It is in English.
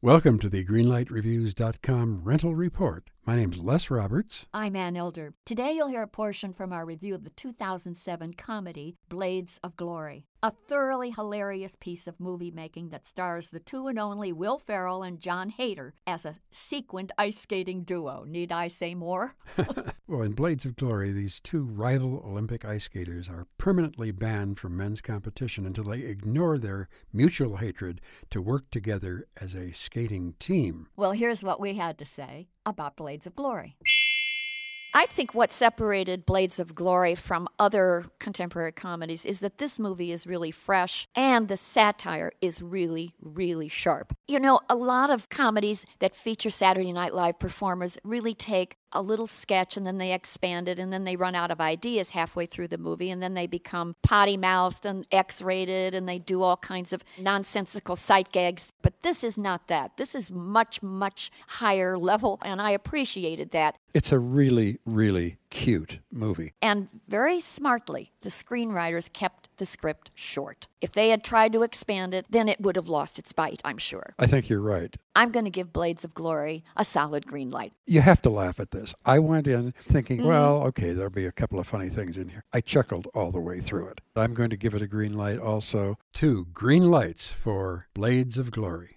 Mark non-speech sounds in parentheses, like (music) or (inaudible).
Welcome to the GreenlightReviews.com rental report. My name's Les Roberts. I'm Ann Elder. Today you'll hear a portion from our review of the 2007 comedy Blades of Glory, a thoroughly hilarious piece of movie making that stars the two and only Will Ferrell and Jon Heder as a sequined ice skating duo. Need I say more? (laughs) (laughs) well, in Blades of Glory, these two rival Olympic ice skaters are permanently banned from men's competition until they ignore their mutual hatred to work together as a skating team. Well, here's what we had to say about Blades of Glory. I think what separated Blades of Glory from other contemporary comedies is that this movie is really fresh and the satire is really, really sharp. You know, a lot of comedies that feature Saturday Night Live performers really take a little sketch and then they expand it and then they run out of ideas halfway through the movie and then they become potty mouthed and X rated and they do all kinds of nonsensical sight gags. But this is not that. This is much, much higher level and I appreciated that. It's a really, really cute movie. And very smartly, the screenwriters kept the script short. If they had tried to expand it, then it would have lost its bite, I'm sure. I think you're right. I'm going to give Blades of Glory a solid green light. You have to laugh at this. I went in thinking, mm-hmm. well, okay, there'll be a couple of funny things in here. I chuckled all the way through it. I'm going to give it a green light also. Two green lights for Blades of Glory.